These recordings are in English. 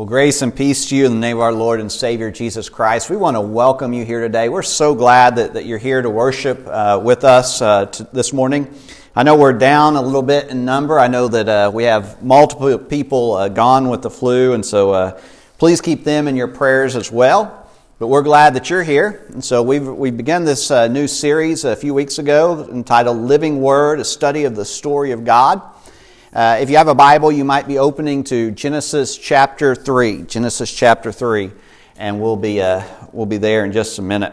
Well, grace and peace to you in the name of our Lord and Savior Jesus Christ. We want to welcome you here today. We're so glad that, that you're here to worship uh, with us uh, this morning. I know we're down a little bit in number. I know that uh, we have multiple people uh, gone with the flu, and so uh, please keep them in your prayers as well. But we're glad that you're here. And so we've, we began this uh, new series a few weeks ago entitled Living Word, a study of the story of God. Uh, if you have a Bible, you might be opening to Genesis chapter 3. Genesis chapter 3. And we'll be, uh, we'll be there in just a minute.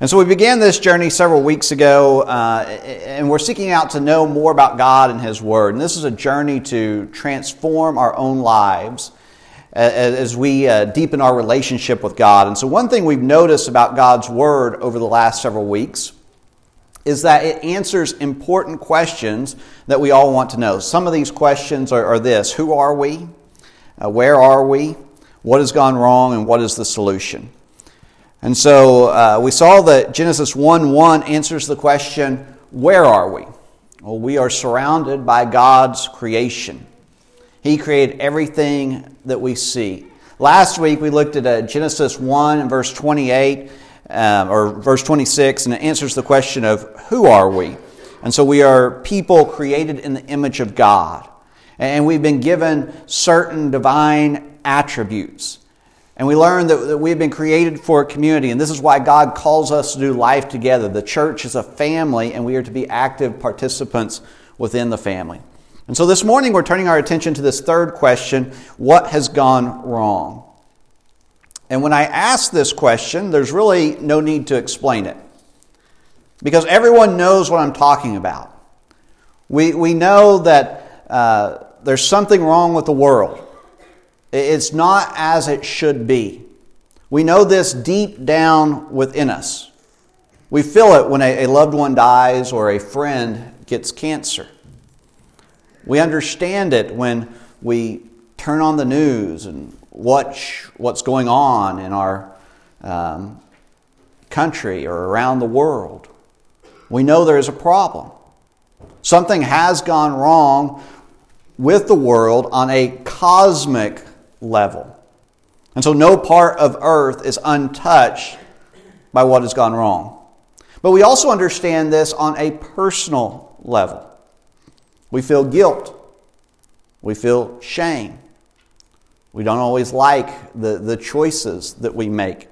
And so we began this journey several weeks ago, uh, and we're seeking out to know more about God and His Word. And this is a journey to transform our own lives as we uh, deepen our relationship with God. And so, one thing we've noticed about God's Word over the last several weeks is that it answers important questions that we all want to know. Some of these questions are, are this Who are we? Uh, where are we? What has gone wrong? And what is the solution? And so uh, we saw that Genesis 1 1 answers the question Where are we? Well, we are surrounded by God's creation. He created everything that we see. Last week we looked at uh, Genesis 1 and verse 28 um, or verse 26, and it answers the question of who are we? And so we are people created in the image of God. And we've been given certain divine attributes. And we learn that, that we've been created for a community, and this is why God calls us to do life together. The church is a family, and we are to be active participants within the family. And so this morning, we're turning our attention to this third question what has gone wrong? And when I ask this question, there's really no need to explain it because everyone knows what I'm talking about. We, we know that uh, there's something wrong with the world, it's not as it should be. We know this deep down within us. We feel it when a, a loved one dies or a friend gets cancer. We understand it when we turn on the news and watch what's going on in our um, country or around the world. We know there is a problem. Something has gone wrong with the world on a cosmic level. And so no part of earth is untouched by what has gone wrong. But we also understand this on a personal level. We feel guilt. We feel shame. We don't always like the, the choices that we make.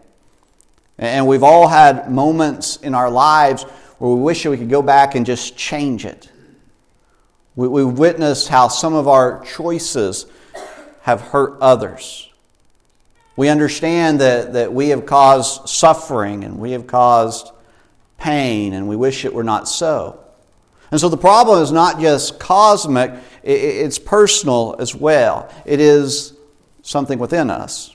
And we've all had moments in our lives where we wish we could go back and just change it. We, we've witnessed how some of our choices have hurt others. We understand that, that we have caused suffering and we have caused pain, and we wish it were not so. And so the problem is not just cosmic, it's personal as well. It is something within us.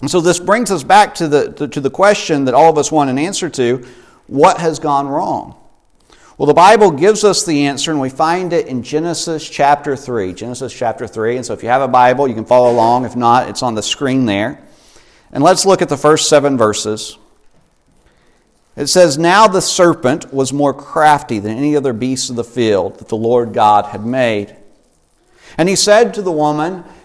And so this brings us back to the, to, to the question that all of us want an answer to what has gone wrong? Well, the Bible gives us the answer, and we find it in Genesis chapter 3. Genesis chapter 3. And so if you have a Bible, you can follow along. If not, it's on the screen there. And let's look at the first seven verses. It says, Now the serpent was more crafty than any other beast of the field that the Lord God had made. And he said to the woman,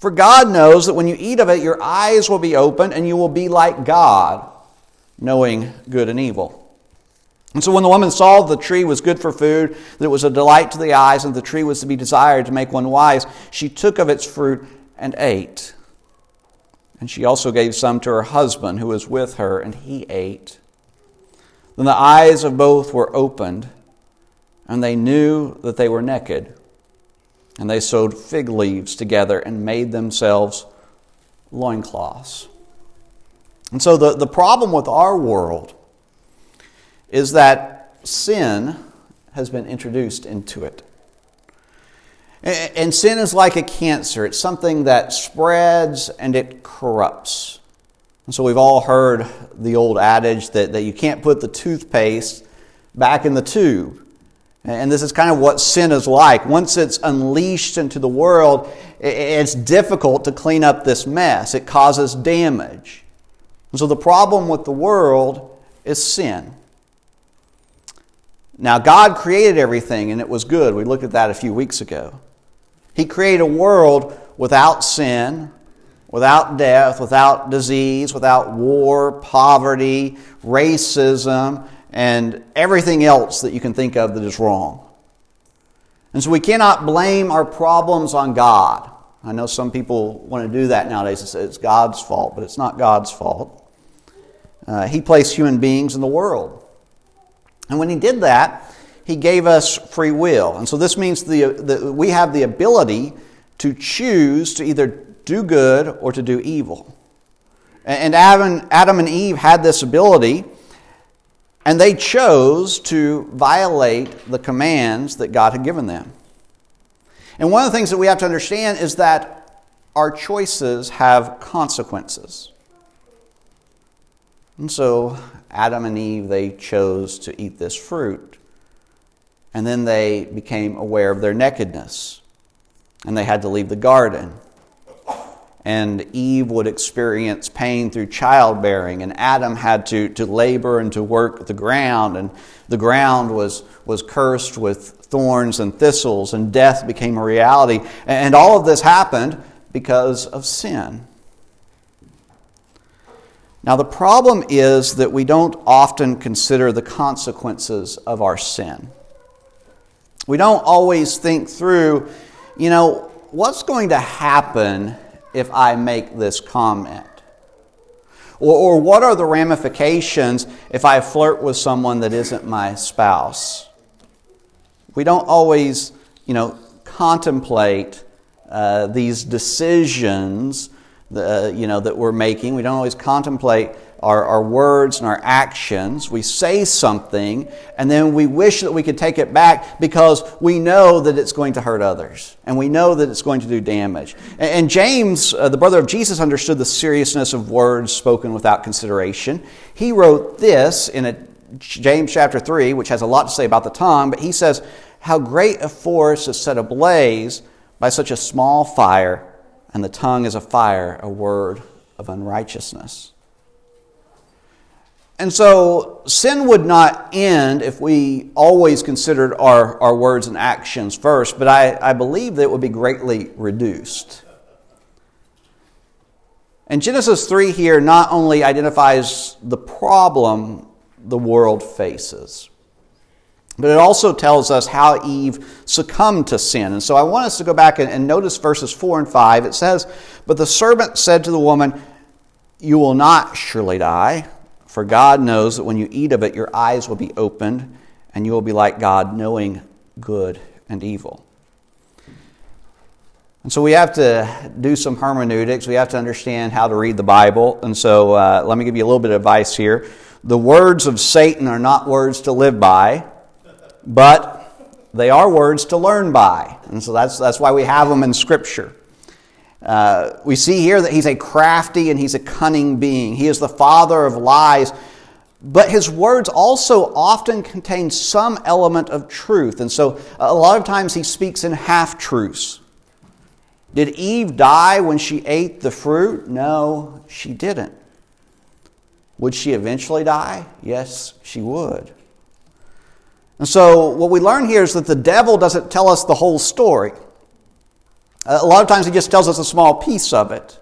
For God knows that when you eat of it, your eyes will be opened and you will be like God, knowing good and evil. And so when the woman saw the tree was good for food, that it was a delight to the eyes, and the tree was to be desired to make one wise, she took of its fruit and ate. And she also gave some to her husband who was with her, and he ate. Then the eyes of both were opened, and they knew that they were naked. And they sewed fig leaves together and made themselves loincloths. And so the, the problem with our world is that sin has been introduced into it. And sin is like a cancer, it's something that spreads and it corrupts. And so we've all heard the old adage that, that you can't put the toothpaste back in the tube. And this is kind of what sin is like. Once it's unleashed into the world, it's difficult to clean up this mess. It causes damage. And so the problem with the world is sin. Now, God created everything and it was good. We looked at that a few weeks ago. He created a world without sin, without death, without disease, without war, poverty, racism, and everything else that you can think of that is wrong. And so we cannot blame our problems on God. I know some people want to do that nowadays and say it's God's fault, but it's not God's fault. Uh, he placed human beings in the world. And when He did that, He gave us free will. And so this means the, we have the ability to choose to either do good or to do evil. And Adam, Adam and Eve had this ability. And they chose to violate the commands that God had given them. And one of the things that we have to understand is that our choices have consequences. And so Adam and Eve, they chose to eat this fruit. And then they became aware of their nakedness. And they had to leave the garden and Eve would experience pain through childbearing, and Adam had to, to labor and to work the ground, and the ground was, was cursed with thorns and thistles, and death became a reality. And all of this happened because of sin. Now, the problem is that we don't often consider the consequences of our sin. We don't always think through, you know, what's going to happen if I make this comment? Or, or what are the ramifications if I flirt with someone that isn't my spouse? We don't always, you know, contemplate uh, these decisions, uh, you know, that we're making. We don't always contemplate our, our words and our actions. We say something, and then we wish that we could take it back because we know that it's going to hurt others, and we know that it's going to do damage. And, and James, uh, the brother of Jesus, understood the seriousness of words spoken without consideration. He wrote this in a, James chapter 3, which has a lot to say about the tongue, but he says, How great a forest is set ablaze by such a small fire, and the tongue is a fire, a word of unrighteousness. And so sin would not end if we always considered our, our words and actions first, but I, I believe that it would be greatly reduced. And Genesis 3 here not only identifies the problem the world faces, but it also tells us how Eve succumbed to sin. And so I want us to go back and, and notice verses 4 and 5. It says, But the serpent said to the woman, You will not surely die. For God knows that when you eat of it, your eyes will be opened, and you will be like God, knowing good and evil. And so we have to do some hermeneutics. We have to understand how to read the Bible. And so uh, let me give you a little bit of advice here. The words of Satan are not words to live by, but they are words to learn by. And so that's, that's why we have them in Scripture. Uh, we see here that he's a crafty and he's a cunning being. He is the father of lies. But his words also often contain some element of truth. And so a lot of times he speaks in half truths. Did Eve die when she ate the fruit? No, she didn't. Would she eventually die? Yes, she would. And so what we learn here is that the devil doesn't tell us the whole story. A lot of times he just tells us a small piece of it.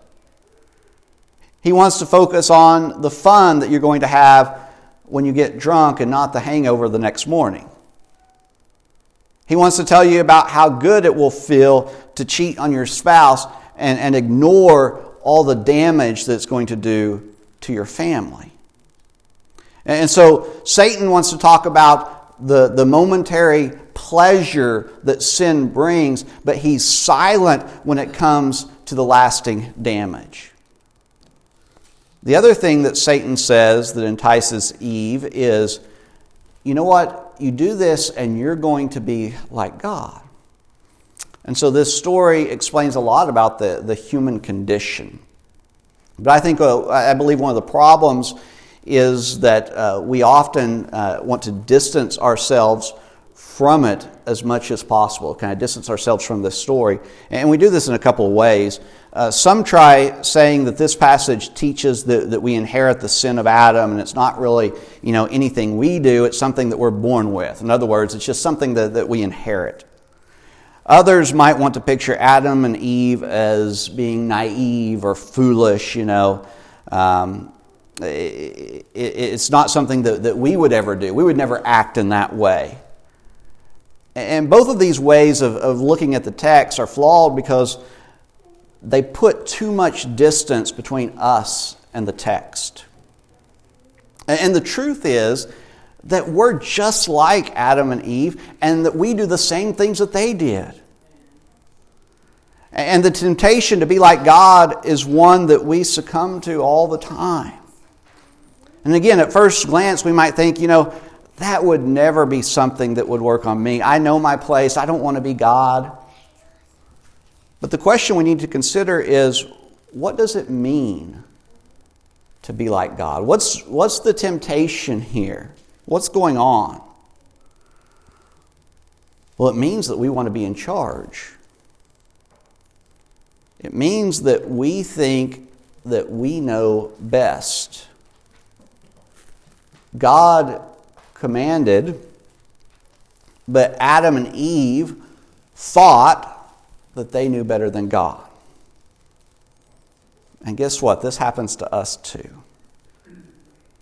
He wants to focus on the fun that you're going to have when you get drunk and not the hangover the next morning. He wants to tell you about how good it will feel to cheat on your spouse and, and ignore all the damage that it's going to do to your family. And so Satan wants to talk about the, the momentary pleasure that sin brings, but he's silent when it comes to the lasting damage. The other thing that Satan says that entices Eve is you know what? You do this and you're going to be like God. And so this story explains a lot about the, the human condition. But I think, uh, I believe one of the problems is that uh, we often uh, want to distance ourselves from it as much as possible, kind of distance ourselves from this story. And we do this in a couple of ways. Uh, some try saying that this passage teaches that, that we inherit the sin of Adam, and it's not really you know, anything we do, it's something that we're born with. In other words, it's just something that, that we inherit. Others might want to picture Adam and Eve as being naive or foolish, you know. Um, it, it, it's not something that, that we would ever do. We would never act in that way. And both of these ways of, of looking at the text are flawed because they put too much distance between us and the text. And the truth is that we're just like Adam and Eve and that we do the same things that they did. And the temptation to be like God is one that we succumb to all the time. And again, at first glance, we might think, you know, that would never be something that would work on me. I know my place. I don't want to be God. But the question we need to consider is what does it mean to be like God? What's, what's the temptation here? What's going on? Well, it means that we want to be in charge. It means that we think that we know best. God commanded, but Adam and Eve thought that they knew better than God. And guess what? This happens to us too.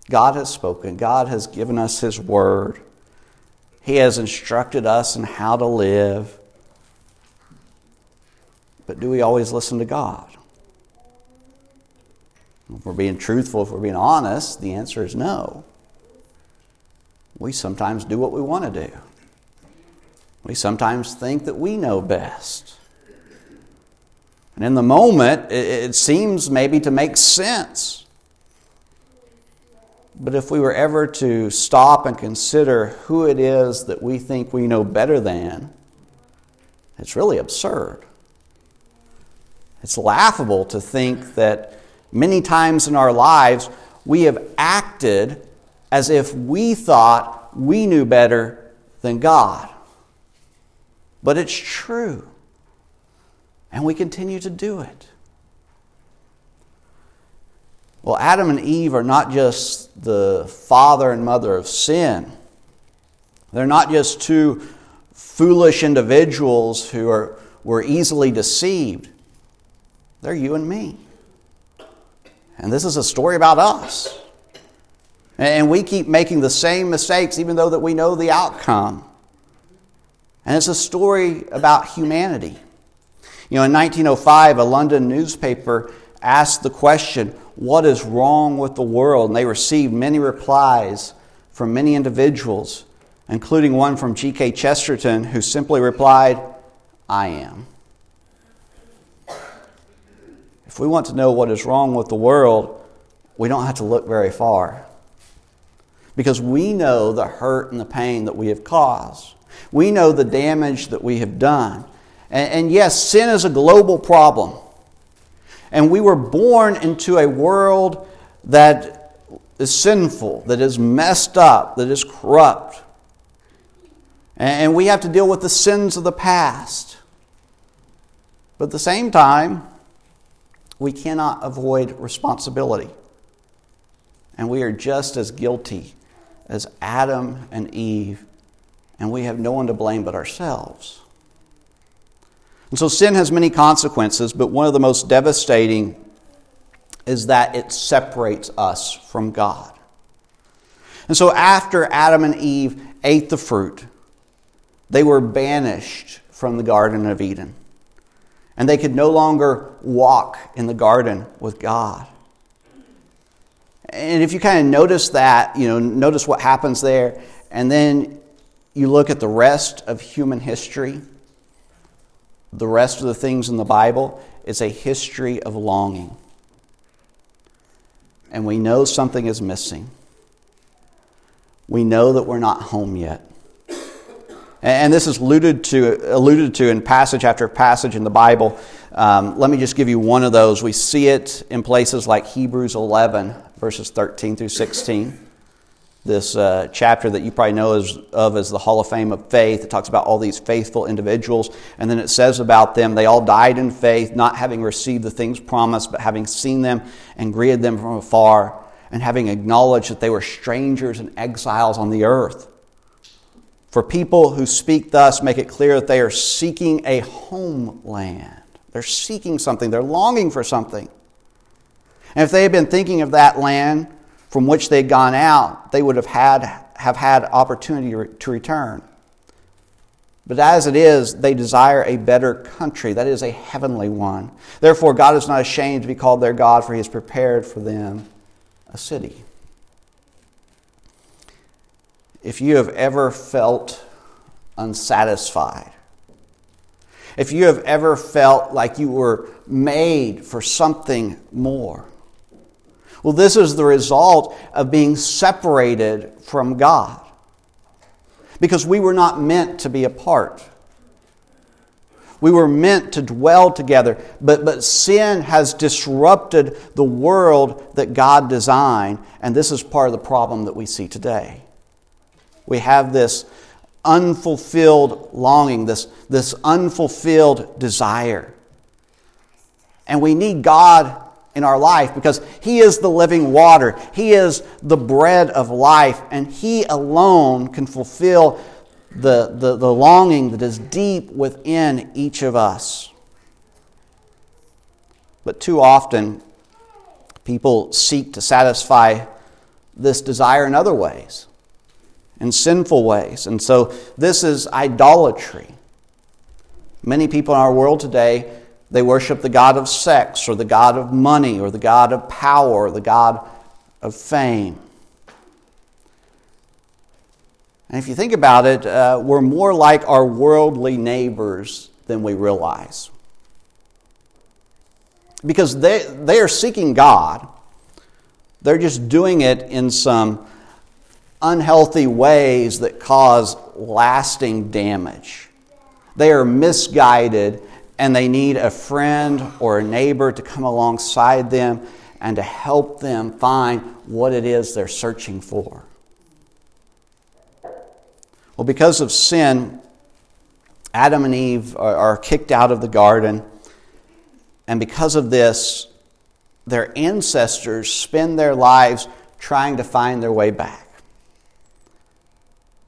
God has spoken, God has given us His word, He has instructed us in how to live. But do we always listen to God? If we're being truthful, if we're being honest, the answer is no. We sometimes do what we want to do. We sometimes think that we know best. And in the moment, it, seems maybe to make sense. But if we were ever to stop and consider who it is that we think we know better than, it's really absurd. It's laughable to think that many times in our lives we have acted as if we thought we knew better than God. But it's true. And we continue to do it. Well, Adam and Eve are not just the father and mother of sin. They're not just two foolish individuals who are, were easily deceived. They're you and me. And this is a story about us. And we keep making the same mistakes even though that we know the outcome. And it's a story about humanity. You know, in 1905, a London newspaper asked the question, What is wrong with the world? And they received many replies from many individuals, including one from G.K. Chesterton, who simply replied, I am. If we want to know what is wrong with the world, we don't have to look very far. Because we know the hurt and the pain that we have caused. We know the damage that we have done. And, and yes, sin is a global problem. And we were born into a world that is sinful, that is messed up, that is corrupt. And we have to deal with the sins of the past. But at the same time, we cannot avoid responsibility. And we are just as guilty as Adam and Eve, and we have no one to blame but ourselves. And so sin has many consequences, but one of the most devastating is that it separates us from God. And so after Adam and Eve ate the fruit, they were banished from the Garden of Eden. And they could no longer walk in the garden with God. And if you kind of notice that, you know, notice what happens there, and then you look at the rest of human history, the rest of the things in the Bible, it's a history of longing. And we know something is missing. We know that we're not home yet. And this is alluded to, alluded to in passage after passage in the Bible. Um, let me just give you one of those. We see it in places like Hebrews 11, verses 13 through 16. This uh, chapter that you probably know of as the Hall of Fame of Faith. It talks about all these faithful individuals. And then it says about them, they all died in faith, not having received the things promised, but having seen them and greeted them from afar, and having acknowledged that they were strangers and exiles on the earth. For people who speak thus make it clear that they are seeking a homeland. They're seeking something, they're longing for something. And if they had been thinking of that land from which they had gone out, they would have had, have had opportunity to return. But as it is, they desire a better country, that is, a heavenly one. Therefore, God is not ashamed to be called their God, for He has prepared for them a city if you have ever felt unsatisfied, if you have ever felt like you were made for something more, well, this is the result of being separated from God. Because we were not meant to be apart. We were meant to dwell together, but, but sin has disrupted the world that God designed, and this is part of the problem that we see today we have this unfulfilled longing, this, this unfulfilled desire. And we need God in our life because He is the living water, He is the bread of life, and He alone can fulfill the, the, the longing that is deep within each of us. But too often, people seek to satisfy this desire in other ways in sinful ways. And so this is idolatry. Many people in our world today, they worship the God of sex or the God of money or the God of power or the God of fame. And if you think about it, uh, we're more like our worldly neighbors than we realize. Because they, they are seeking God, they're just doing it in some unhealthy ways that cause lasting damage. They are misguided and they need a friend or a neighbor to come alongside them and to help them find what it is they're searching for. Well, because of sin, Adam and Eve are, kicked out of the garden. And because of this, their ancestors spend their lives trying to find their way back.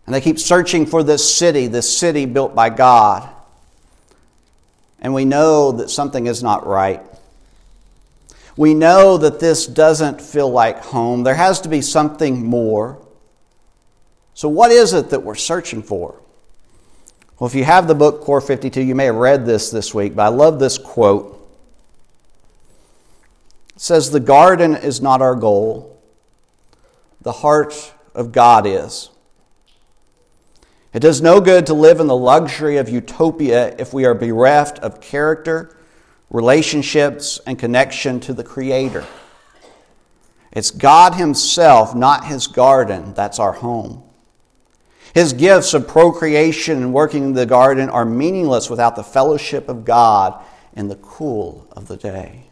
And they keep searching for this city, this city built by God. And we know that something is not right. We know that this doesn't feel like home. There has to be something more. So, what is it that we're searching for? Well, if you have the book Core 52, you may have read this this week, but I love this quote. It says, The garden is not our goal, the heart of God is. It does no good to live in the luxury of utopia if we are bereft of character, relationships, and connection to the Creator. It's God Himself, not His garden, that's our home. His gifts of procreation and working in the garden are meaningless without the fellowship of God in the cool of the day.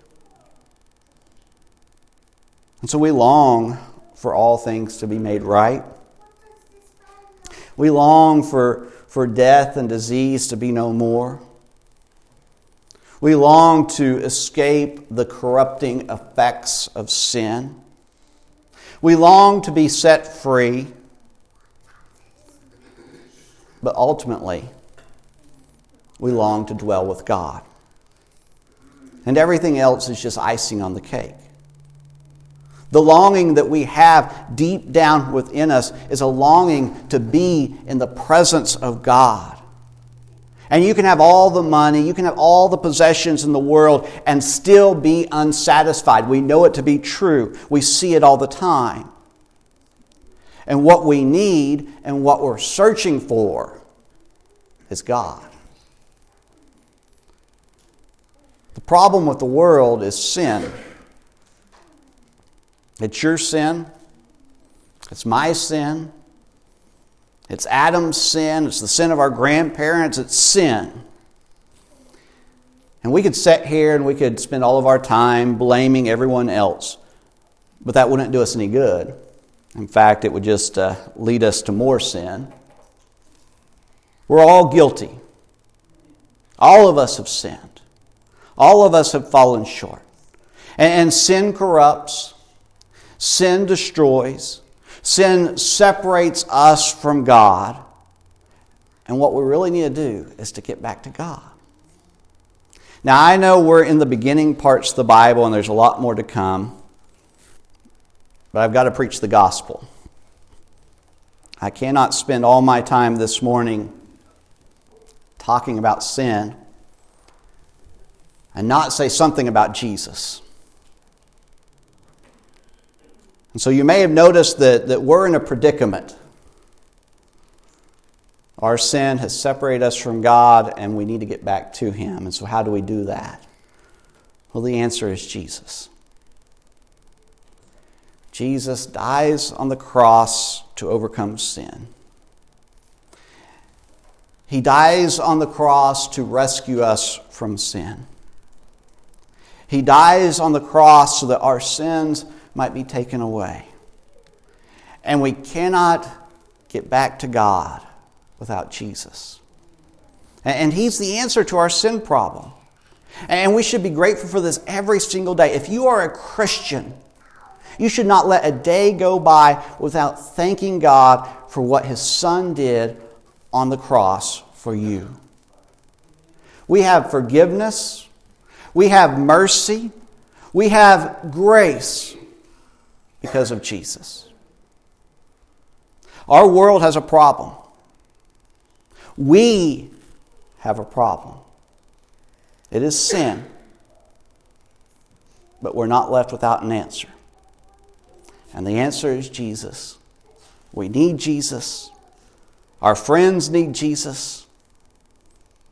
And so we long for all things to be made right. We long for, for death and disease to be no more. We long to escape the corrupting effects of sin. We long to be set free. But ultimately, we long to dwell with God. And everything else is just icing on the cake. The longing that we have deep down within us is a longing to be in the presence of God. And you can have all the money, you can have all the possessions in the world, and still be unsatisfied. We know it to be true, we see it all the time. And what we need and what we're searching for is God. The problem with the world is sin. It's your sin. It's my sin. It's Adam's sin, it's the sin of our grandparents, it's sin. And we could sit here and we could spend all of our time blaming everyone else, but that wouldn't do us any good. In fact, it would just uh, lead us to more sin. We're all guilty. All of us have sinned. All of us have fallen short. And, and sin corrupts, sin destroys, sin separates us from God. And what we really need to do is to get back to God. Now, I know we're in the beginning parts of the Bible and there's a lot more to come, but I've got to preach the gospel. I cannot spend all my time this morning talking about sin and not say something about Jesus. And so you may have noticed that, that we're in a predicament. Our sin has separated us from God, and we need to get back to Him. And so, how do we do that? Well, the answer is Jesus. Jesus dies on the cross to overcome sin. He dies on the cross to rescue us from sin. He dies on the cross so that our sins might be taken away. And we cannot get back to God without Jesus. And He's the answer to our sin problem. And we should be grateful for this every single day. If you are a Christian, you should not let a day go by without thanking God for what His Son did on the cross for you. We have forgiveness, we have mercy, we have grace because of Jesus. Our world has a problem. We have a problem. It is sin, but we're not left without an answer. And the answer is Jesus. We need Jesus. Our friends need Jesus.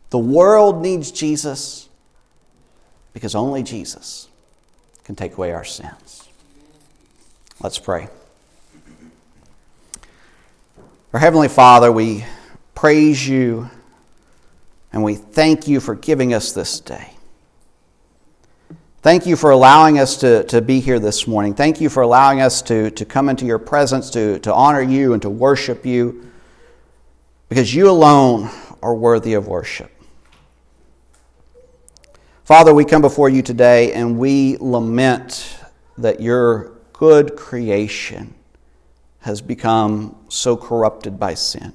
The world needs Jesus because only Jesus can take away our sins. Let's pray. Our Heavenly Father, we praise you and we thank you for giving us this day. Thank you for allowing us to, to be here this morning. Thank you for allowing us to, to come into your presence, to, to honor you and to worship you, because you alone are worthy of worship. Father, we come before you today and we lament that your good creation has become so corrupted by sin.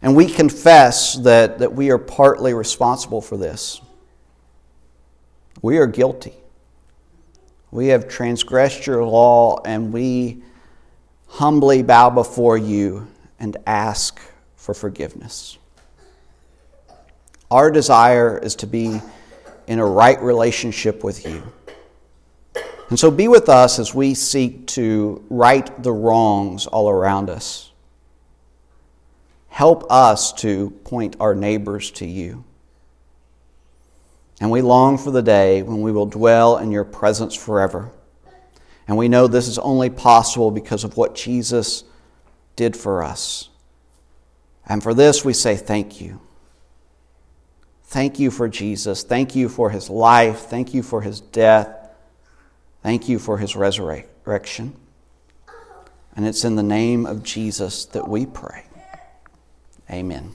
And we confess that, that we are partly responsible for this. We are guilty. We have transgressed your law, and we humbly bow before you and ask for forgiveness. Our desire is to be in a right relationship with you. And so be with us as we seek to right the wrongs all around us. Help us to point our neighbors to you. And we long for the day when we will dwell in your presence forever. And we know this is only possible because of what Jesus did for us. And for this we say thank you. Thank you for Jesus. Thank you for his life. Thank you for his death. Thank you for his resurrection. And it's in the name of Jesus that we pray. Amen.